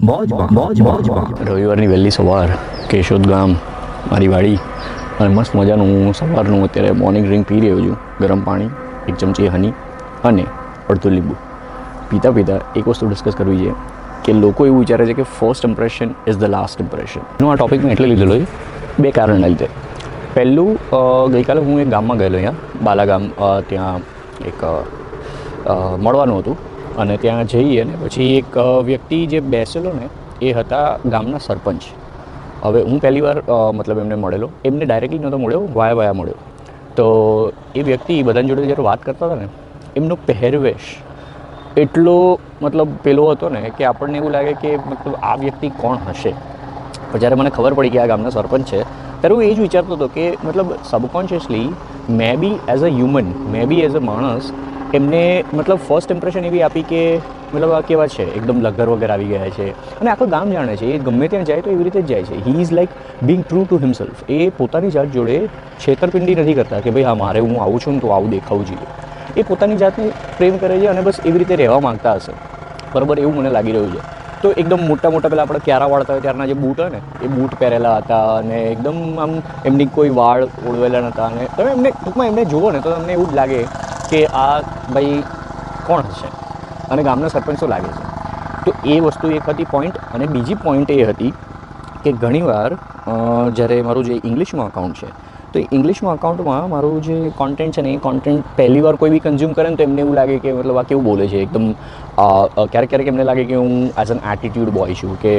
રવિવારની વહેલી સવાર, કેશોદ ગામ, મારી વાડી. અને મસ્ત મજાનું હું સવારનું અત્યારે મોર્નિંગ ડ્રિંક પી રહ્યો છું, ગરમ પાણી, એક ચમચી હની અને અડધું લીંબુ. પીતા પીતા એક વસ્તુ ડિસ્કસ કરવી છે કે લોકો એવું વિચારે છે કે first impression is the last impression એનો આ ટોપિક મેં એટલે લીધેલો છે, બે કારણના લીધે પહેલું ગઈકાલે હું એક ગામમાં ગયેલો અહીંયા બાલાગામ ત્યાં એક મળવાનું હતું. અને ત્યાં જઈએ અને પછી એક વ્યક્તિ જે બેસેલો ને, એ હતા ગામના સરપંચ. હવે હું પહેલી વાર મતલબ એમને મળેલો. એમને ડાયરેક્ટલી નહોતો મળ્યો, વાયા વાયા મળ્યો. તો એ વ્યક્તિ બધાની જોડે જ્યારે વાત કરતા હતા ને, એમનો પહેરવેશ એટલો, મતલબ પેલો હતો ને, કે આપણને એવું લાગે કે, મતલબ આ વ્યક્તિ કોણ હશે? પણ જ્યારે મને ખબર પડી કે આ ગામના સરપંચ છે, ત્યારે હું એ જ વિચારતો હતો કે, મતલબ subconsciously maybe as a human maybe as a માણસ એમને મતલબ ફર્સ્ટ ઇમ્પ્રેશન એવી આપી કે મતલબ આ કેવા છે? એકદમ લગર વગર આવી ગયા છે. અને આખું ગામ જાણે છે, એ ગમે ત્યાં જાય તો એવી રીતે જ જાય છે. He is like being true to himself એ પોતાની જાત જોડે છેતરપિંડી નથી કરતા કે ભાઈ, હા, મારે હું આવું છું ને તો આવું દેખાવું જોઈએ. એ પોતાની જાતને પ્રેમ કરે છે અને બસ એવી રીતે રહેવા માંગતા હશે. બરાબર? એવું મને લાગી રહ્યું છે. તો એકદમ મોટા મોટા પહેલાં આપણે ક્યારા વાળતા હોય ત્યારના જે બૂટ હોય ને, એ બૂટ પહેરેલા હતા અને એકદમ આમ એમની કોઈ વાળ ઓળવેલા નહોતા અને તમે એમને ટૂંકમાં એમને જુઓ ને તો તમને એવું જ લાગે કે આ ભાઈ કોણ હશે? અને ગામના સરપંચ શું લાગે છે. તો એ વસ્તુ એક હતી પોઈન્ટ અને બીજી પોઈન્ટ એ હતી કે ઘણીવાર જ્યારે મારું જે ઇંગ્લિશમાં અકાઉન્ટ છે, તો ઇંગ્લિશમાં અકાઉન્ટમાં મારું જે કોન્ટેન્ટ છે ને એ કોન્ટેન્ટ પહેલી વાર કોઈ બી કન્ઝ્યુમ કરે ને તો એમને એવું લાગે કે મતલબ આ કેવું બોલે છે? એકદમ ક્યારેક ક્યારેક એમને લાગે કે હું એઝ એન એટીટ્યુડ બોય છું કે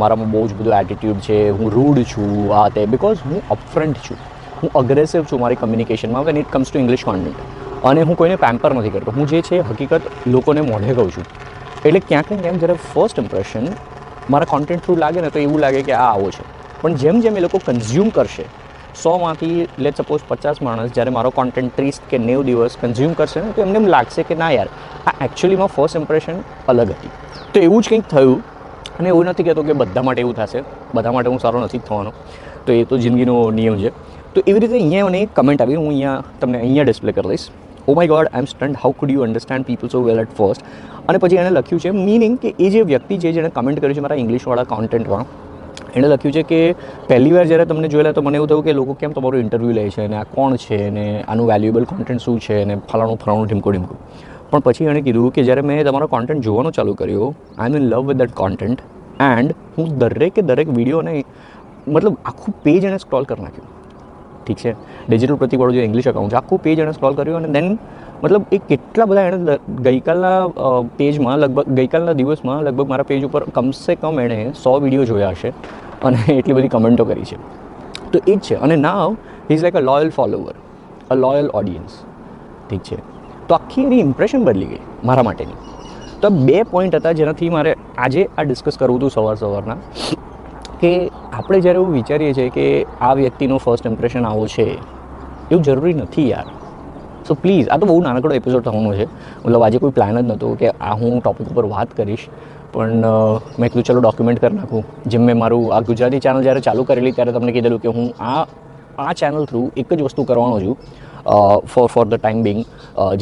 મારામાં બહુ જ બધું એટીટ્યુડ છે, હું રૂડ છું, આ તે બિકોઝ હું અપફ્રન્ટ છું. હું અગ્રેસિવ છું મારી કમ્યુનિકેશનમાં when it comes to English content અને હું કોઈને પેમ્પર નથી કરતો. હું જે છે હકીકત લોકોને મોઢે કહું છું. એટલે ક્યાંક ને ક્યાંક જ્યારે ફર્સ્ટ ઇમ્પ્રેશન મારા કોન્ટેન્ટ થ્રુ લાગે ને તો એવું લાગે કે આ આવો છે. પણ જેમ જેમ એ લોકો કન્ઝ્યુમ કરશે સોમાંથી લેટ સપોઝ પચાસ માણસ જ્યારે મારો કોન્ટેન્ટ ત્રીસ કે નેવું દિવસ કન્ઝ્યુમ કરશે ને, તો એમને એમ લાગશે કે ના યાર, આ એકચ્યુઅલીમાં ફર્સ્ટ ઇમ્પ્રેશન અલગ હતી. તો એવું જ કંઈક થયું. અને એવું નથી કહેતો કે બધા માટે એવું થશે. બધા માટે હું સારો નથી થવાનો. તો એ તો જિંદગીનો નિયમ છે. તો એવી રીતે અહીંયા મને કમેન્ટ આવી. હું અહીંયા તમને અહીંયા ડિસ્પ્લે કરી દઈશ. ઓ my God I am stunned how could you understand people so well at first અને પછી એણે લખ્યું છે મિનિંગ કે એ જે વ્યક્તિ છે જેણે કમેન્ટ કર્યું છે મારા ઇંગ્લિશવાળા કોન્ટેન્ટમાં એણે લખ્યું છે કે પહેલી વાર જ્યારે તમને જોયેલા તો મને એવું થયું કે લોકો કેમ તમારું ઇન્ટરવ્યૂ લે છે અને આ કોણ છે ને આનું વેલ્યુએબલ કોન્ટેન્ટ શું છે અને ફલાણું ફલાણું ઢીમકો ઢીમકો. પણ પછી એણે કીધું કે જ્યારે મેં તમારો કોન્ટેન્ટ જોવાનું ચાલુ કર્યું I am in love with that content and હું દરેકે દરેક વિડીયોને મતલબ આખું પેજ એણે સ્ક્રોલ કરી નાખ્યું. ઠીક છે? ડિજિટલ પ્રતિકવાળું જે ઇંગ્લિશ અકાઉન્ટ છે, આખું પેજ એણે સ્ક્રોલ કર્યું અને દેન મતલબ એ કેટલા બધા એણે ગઈકાલના પેજમાં લગભગ, ગઈકાલના દિવસમાં લગભગ મારા પેજ ઉપર કમસે કમ એણે સો વીડિયો જોયા હશે અને એટલી બધી કમેન્ટો કરી છે. તો એ જ છે. અને now he is like a loyal follower a loyal audience ઠીક છે? તો આખી એની ઇમ્પ્રેશન બદલી ગઈ મારા માટેની. તો બે પોઈન્ટ હતા જેનાથી મારે આજે આ ડિસ્કસ કરવું હતું સવાર સવારના. કે આપણે જ્યારે એવું વિચારીએ છીએ કે આ વ્યક્તિનો ફર્સ્ટ ઇમ્પ્રેશન આવો છે, એવું જરૂરી નથી યાર. સો પ્લીઝ આ તો બહુ નાનકડો એપિસોડ થવાનો છે. મતલબ આજે કોઈ પ્લાન જ નહોતો કે આ હું ટોપિક ઉપર વાત કરીશ. પણ મેં કીધું ચલો ડોક્યુમેન્ટ કરી નાખું. જેમ મેં મારું આ ગુજરાતી ચેનલ જ્યારે ચાલુ કરેલી ત્યારે તમને કીધેલું કે હું આ આ ચેનલ થ્રુ એક જ વસ્તુ કરવાનો છું for for the time being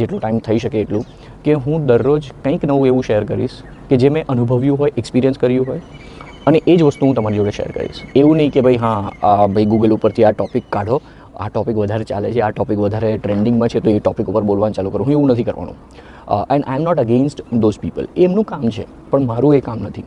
જેટલું ટાઈમ થઈ શકે એટલું, કે હું દરરોજ કંઈક નવું એવું શેર કરીશ કે જે મેં અનુભવ્યું હોય એક્સપિરિયન્સ કર્યું હોય. અને એ જ વસ્તુ હું તમારી જોડે શેર કરીશ. એવું નહીં કે ભાઈ, હા ભાઈ ગૂગલ ઉપરથી આ ટોપિક કાઢો, આ ટોપિક વધારે ચાલે છે, આ ટોપિક વધારે ટ્રેન્ડિંગમાં છે, તો એ ટોપિક ઉપર બોલવાનું ચાલુ કરું. હું એવું નથી કરવાનું. And I am not against those people એમનું કામ છે, પણ મારું એ કામ નથી.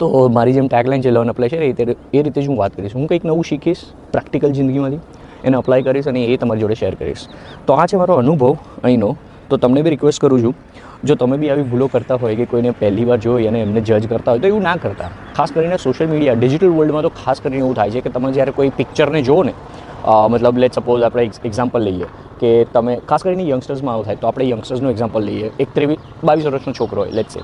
તો મારી જેમ ટેગલાઇન છે લર્ન અપ્લાય છે, એ એ રીતે જ હું વાત કરીશ. હું કંઈક નવું શીખીશ પ્રેક્ટિકલ જિંદગીમાંથી, એને અપ્લાય કરીશ અને એ તમારી જોડે શેર કરીશ. તો આ છે મારો અનુભવ અહીંનો. તો તમને બી રિક્વેસ્ટ કરું છું. જો તમે બી આવી ભૂલો કરતા હોય કે કોઈને પહેલી વાર જોઈ અને એમને જજ કરતા હોય તો એવું ના કરતા. ખાસ કરીને સોશિયલ મીડિયા ડિજિટલ વર્લ્ડમાં તો ખાસ કરીને એવું થાય છે કે તમે જ્યારે કોઈ પિક્ચરને જુઓ ને મતલબ લેટ સપોઝ આપણે એક્ઝામ્પલ લઈએ કે તમે, ખાસ કરીને યંગસ્ટર્સમાં આવું થાય તો આપણે યંગસ્ટર્સનું એક્ઝામ્પલ લઈએ. એક ત્રેવીસ બાવીસ વર્ષનો છોકરો હોય લેટ સે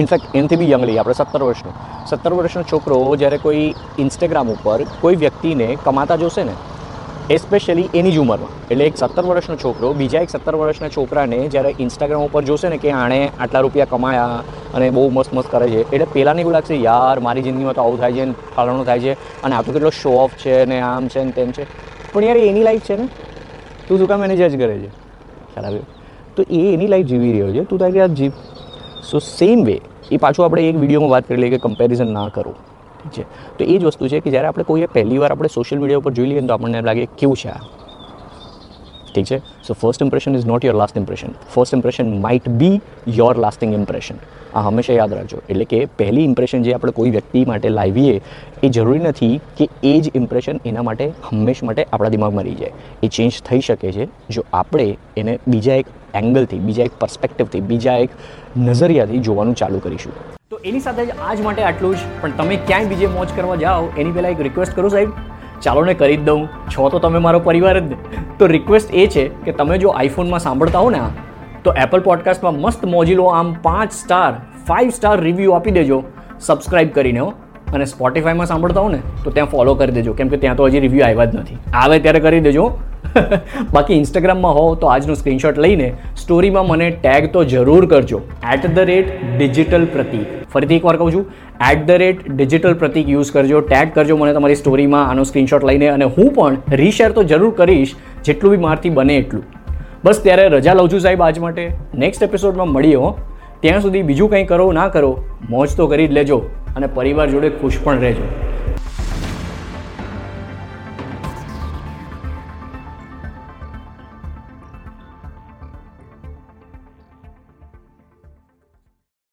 ઇનફેક્ટ એનાથી બી યંગ લઈએ આપણે, સત્તર વર્ષનો. સત્તર વર્ષનો છોકરો જ્યારે કોઈ ઇન્સ્ટાગ્રામ ઉપર કોઈ વ્યક્તિને કમાતા જોશે ને એસ્પેશિયલી એની જ ઉંમરમાં. એટલે એક સત્તર વર્ષનો છોકરો, બીજા એક સત્તર વર્ષના છોકરાને જ્યારે ઇન્સ્ટાગ્રામ ઉપર જોશે ને કે આણે આટલા રૂપિયા કમાયા અને બહુ મસ્ત મસ્ત કરે છે, એટલે પહેલાંને એવું લાગશે યાર, મારી જિંદગીમાં તો આવું થાય છે ને, ફલાણું થાય છે અને આ તો કેટલો શો ઓફ છે ને આમ છે ને તેમ છે. પણ યાર એની લાઈફ છે ને? તું શું કામ એને જજ કરે છે? ખ્યાલ આવ્યો? તો એ એની લાઈફ જીવી રહ્યો છે. તું તારી આ જીવ સો સેમ વે એ પાછું આપણે એક વિડીયોમાં વાત કરી લઈએ કે કમ્પેરિઝન ના કરો. ઠીક છે. તો એ જ વસ્તુ છે કે જ્યારે આપણે કોઈએ પહેલી વાર આપણે સોશિયલ મીડિયા ઉપર જોઈ લઈએ તો આપણને એમ લાગે કેવું છે આ? ઠીક છે? So first impression is not your last impression first impression might be your lasting impression આ હંમેશા યાદ રાખજો. એટલે કે પહેલી ઇમ્પ્રેશન જે આપણે કોઈ વ્યક્તિ માટે લાવીએ, એ જરૂરી નથી કે એ જ ઇમ્પ્રેશન એના માટે હંમેશ માટે આપણા દિમાગમાં રહી જાય. એ ચેન્જ થઈ શકે છે જો આપણે એને બીજા એક એંગલથી બીજા એક પર્સપેક્ટિવથી બીજા એક નજરિયાથી જોવાનું ચાલુ કરીશું. તો એની સાથે જ આજ માટે આટલું જ. પણ તમે ક્યાંય બીજે મોજ કરવા જાઓ, એની પહેલાં એક રિક્વેસ્ટ કરું સાહેબ. ચાલો ને કરી જ દઉં. છો તો તમે મારો પરિવાર જ. તો રિક્વેસ્ટ એ છે કે તમે જો આઈફોનમાં સાંભળતા હો ને તો એપલ પોડકાસ્ટમાં મસ્ત મોજીલો આમ પાંચ સ્ટાર ફાઇવ સ્ટાર રિવ્યૂ આપી દેજો. સબસ્ક્રાઇબ કરીને હો. અને સ્પોટિફાઈમાં સાંભળતા હો ને, તો ત્યાં ફોલો કરી દેજો. કેમ કે ત્યાં તો હજી રિવ્યૂ આવ્યા જ નથી. આવે ત્યારે કરી દેજો. બાકી ઇન્સ્ટાગ્રામમાં હો તો આજનું સ્ક્રીનશોટ લઈને સ્ટોરીમાં મને ટેગ તો જરૂર કરજો. એટ ધ રેટ ડિજિટલ પ્રતીક ફરીથી એકવાર કહું છું at the rate digital Prateek use કરજો ટેગ કરજો મને તમારી સ્ટોરીમાં આનો સ્ક્રીનશોટ લઈને અને હું પણ રીશેર તો જરૂર કરીશ, જેટલું બી મારથી બને એટલું. બસ ત્યારે રજા લઉં છું સાહેબ આજ માટે. નેક્સ્ટ એપિસોડમાં મળીએ હો. ત્યાં સુધી બીજું કંઈ કરો, ના કરો, મોજ તો કરી જ લેજો અને પરિવાર જોડે ખુશ પણ રહેજો.